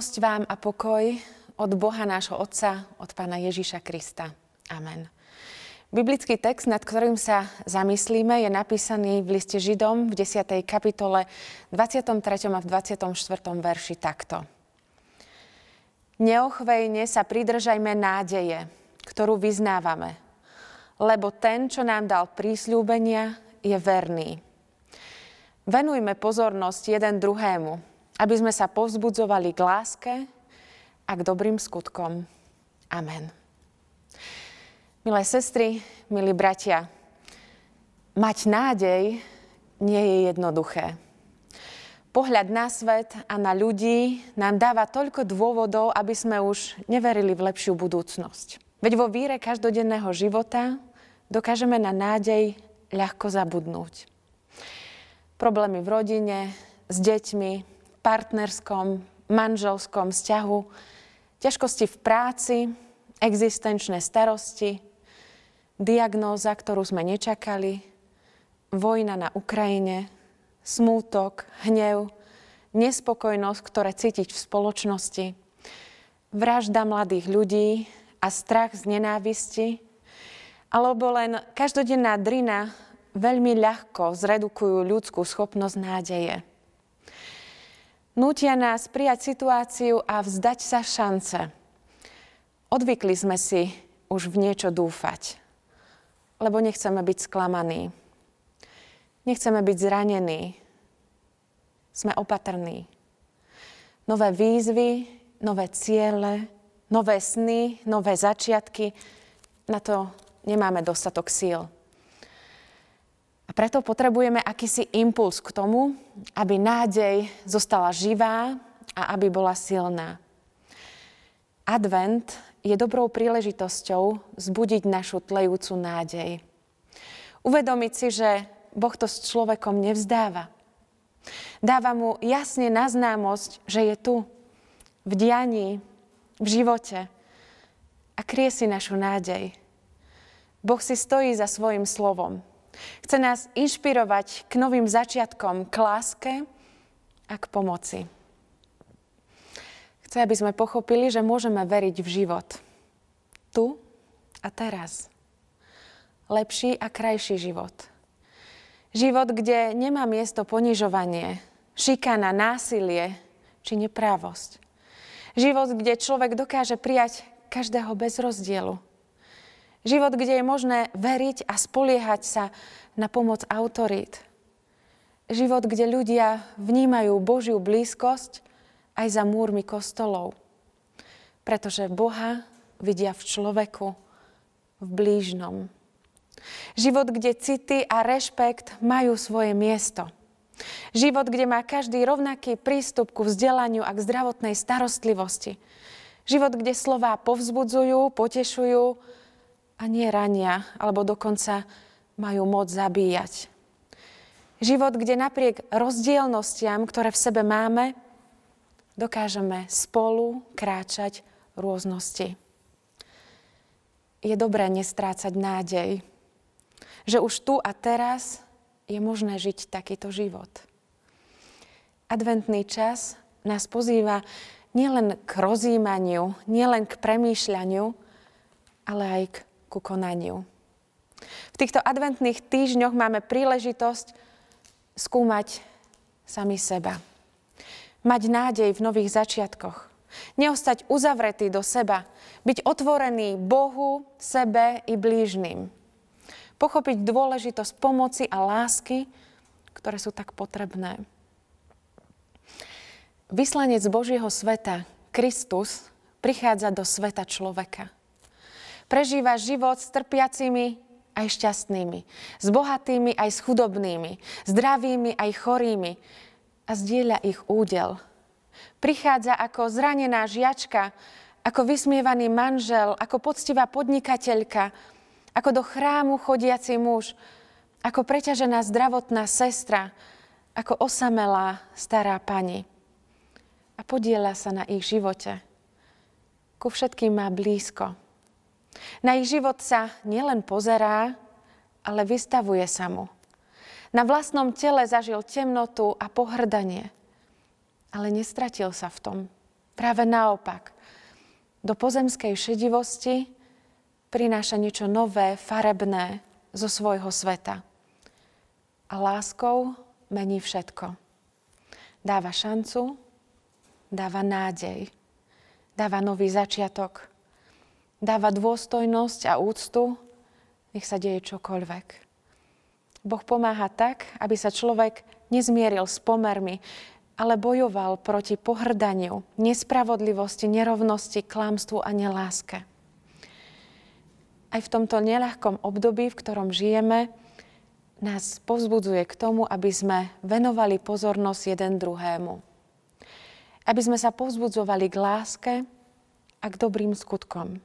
Milosť vám a pokoj od Boha nášho Otca, od Pána Ježíša Krista. Amen. Biblický text, nad ktorým sa zamyslíme, je napísaný v liste Židom v 10. kapitole 23. a v 24. verši takto. Neochvejne sa pridržajme nádeje, ktorú vyznávame, lebo ten, čo nám dal prísľúbenia, je verný. Venujme pozornosť jeden druhému, aby sme sa povzbudzovali k láske a k dobrým skutkom. Amen. Milé sestry, milí bratia, mať nádej nie je jednoduché. Pohľad na svet a na ľudí nám dáva toľko dôvodov, aby sme už neverili v lepšiu budúcnosť. Veď vo víre každodenného života dokážeme na nádej ľahko zabudnúť problémy v rodine, s deťmi, partnerskom, manželskom vzťahu, ťažkosti v práci, existenčné starosti, diagnóza, ktorú sme nečakali, vojna na Ukrajine, smútok, hnev, nespokojnosť, ktoré cítiť v spoločnosti, vražda mladých ľudí a strach z nenávisti, alebo len každodenná drina veľmi ľahko zredukujú ľudskú schopnosť nádeje. Nútia nás prijať situáciu a vzdať sa šance. Odvykli sme si už v niečo dúfať, lebo nechceme byť sklamaní. Nechceme byť zranení. Sme opatrní. Nové výzvy, nové ciele, nové sny, nové začiatky, na to nemáme dostatok síl. A preto potrebujeme akýsi impuls k tomu, aby nádej zostala živá a aby bola silná. Advent je dobrou príležitosťou zbudiť našu tlejúcu nádej. Uvedomiť si, že Boh to s človekom nevzdáva. Dáva mu jasne na známosť, že je tu, v dianí, v živote a krie si našu nádej. Boh si stojí za svojim slovom. Chce nás inšpirovať k novým začiatkom, k láske a k pomoci. Chce, aby sme pochopili, že môžeme veriť v život. Tu a teraz. Lepší a krajší život. Život, kde nemá miesto ponižovanie, šikana, násilie či neprávosť. Život, kde človek dokáže prijať každého bez rozdielu Život, kde je možné veriť a spoliehať sa na pomoc autorít. Život, kde ľudia vnímajú Božiu blízkosť aj za múrmi kostolov. Pretože Boha vidia v človeku, v blížnom. Život, kde city a rešpekt majú svoje miesto. Život, kde má každý rovnaký prístup ku vzdelaniu a k zdravotnej starostlivosti. Život, kde slová povzbudzujú, potešujú, a nie rania, alebo dokonca majú moc zabíjať. Život, kde napriek rozdielnostiam, ktoré v sebe máme, dokážeme spolu kráčať rôznosti. Je dobré nestrácať nádej, že už tu a teraz je možné žiť takýto život. Adventný čas nás pozýva nielen k rozjímaniu, nielen k premýšľaniu, ale aj k ku konaniu. V týchto adventných týždňoch máme príležitosť skúmať sami seba. Mať nádej v nových začiatkoch. Neostať uzavretý do seba. Byť otvorený Bohu, sebe i blížnym. Pochopiť dôležitosť pomoci a lásky, ktoré sú tak potrebné. Vyslanec Božieho sveta, Kristus, prichádza do sveta človeka prežíva život s trpiacimi aj šťastnými, s bohatými aj s chudobnými, zdravými aj chorými a zdieľa ich údel. Prichádza ako zranená žiačka, ako vysmievaný manžel, ako poctivá podnikateľka, ako do chrámu chodiaci muž, ako preťažená zdravotná sestra, ako osamelá stará pani. A podiela sa na ich živote. Ku všetkým má blízko. Na ich život sa nielen pozerá, ale vystavuje sa mu. Na vlastnom tele zažil temnotu a pohrdanie, ale nestratil sa v tom. Práve naopak. Do pozemskej šedivosti prináša niečo nové, farebné zo svojho sveta. A láskou mení všetko. Dáva šancu, dáva nádej, dáva nový začiatok, dáva dôstojnosť a úctu, nech sa deje čokoľvek. Boh pomáha tak, aby sa človek nezmieril s pomermi, ale bojoval proti pohrdaniu, nespravodlivosti, nerovnosti, klamstvu a neláske. Aj v tomto neľahkom období, v ktorom žijeme, nás povzbudzuje k tomu, aby sme venovali pozornosť jeden druhému. Aby sme sa povzbudzovali k láske a k dobrým skutkom.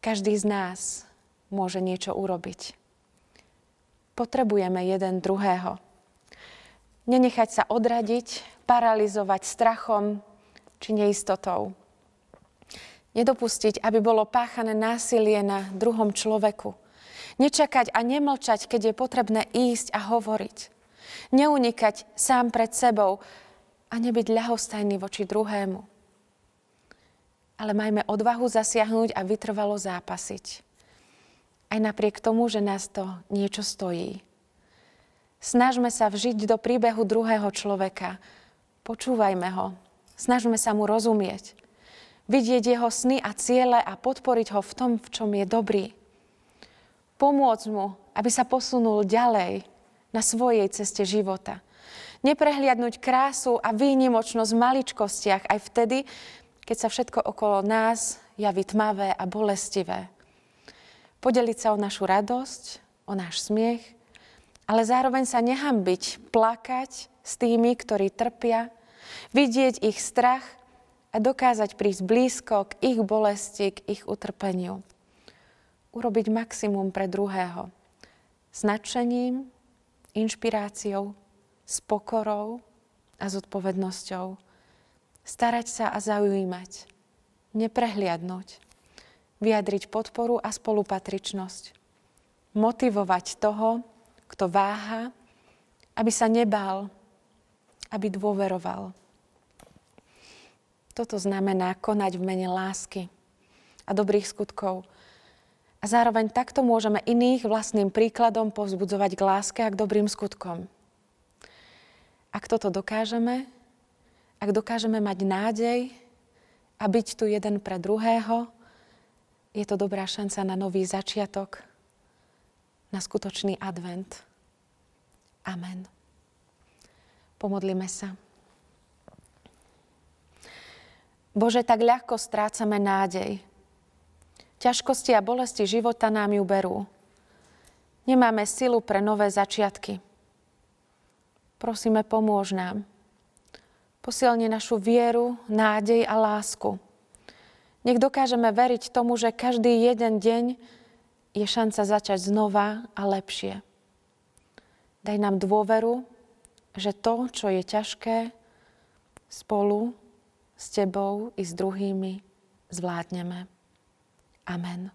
Každý z nás môže niečo urobiť. Potrebujeme jeden druhého. Nenechať sa odradiť, paralizovať strachom či neistotou. Nedopustiť, aby bolo páchané násilie na druhom človeku. Nečakať a nemlčať, keď je potrebné ísť a hovoriť. Neunikať sám pred sebou a nebyť ľahostajný voči druhému. Ale majme odvahu zasiahnuť a vytrvalo zápasiť. Aj napriek tomu, že nás to niečo stojí. Snažme sa vžiť do príbehu druhého človeka. Počúvajme ho. Snažme sa mu rozumieť. Vidieť jeho sny a ciele a podporiť ho v tom, v čom je dobrý. Pomôcť mu, aby sa posunul ďalej na svojej ceste života. Neprehliadnúť krásu a výnimočnosť v maličkostiach aj vtedy, keď sa všetko okolo nás javí tmavé a bolestivé. Podeliť sa o našu radosť, o náš smiech ale zároveň sa nehambiť, plakať s tými, ktorí trpia, vidieť ich strach a dokázať prísť blízko k ich bolesti, k ich utrpeniu. Urobiť maximum pre druhého. S nadšením, inšpiráciou, s pokorou a zodpovednosťou. Starať sa a zaujímať. Neprehliadnúť. Vyjadriť podporu a spolupatričnosť. Motivovať toho, kto váha, aby sa nebál, aby dôveroval. Toto znamená konať v mene lásky a dobrých skutkov. A zároveň takto môžeme iných vlastným príkladom povzbudzovať k láske a k dobrým skutkom. Ak toto dokážeme, ak dokážeme mať nádej a byť tu jeden pre druhého, je to dobrá šanca na nový začiatok, na skutočný advent. Amen. Pomodlíme sa. Bože, tak ľahko strácame nádej. Ťažkosti a bolesti života nám ju berú. Nemáme silu pre nové začiatky. Prosíme, pomôž nám. Posilni našu vieru, nádej a lásku. Nech dokážeme veriť tomu, že každý jeden deň je šanca začať znova a lepšie. Daj nám dôveru, že to, čo je ťažké, spolu s Tebou i s druhými zvládneme. Amen.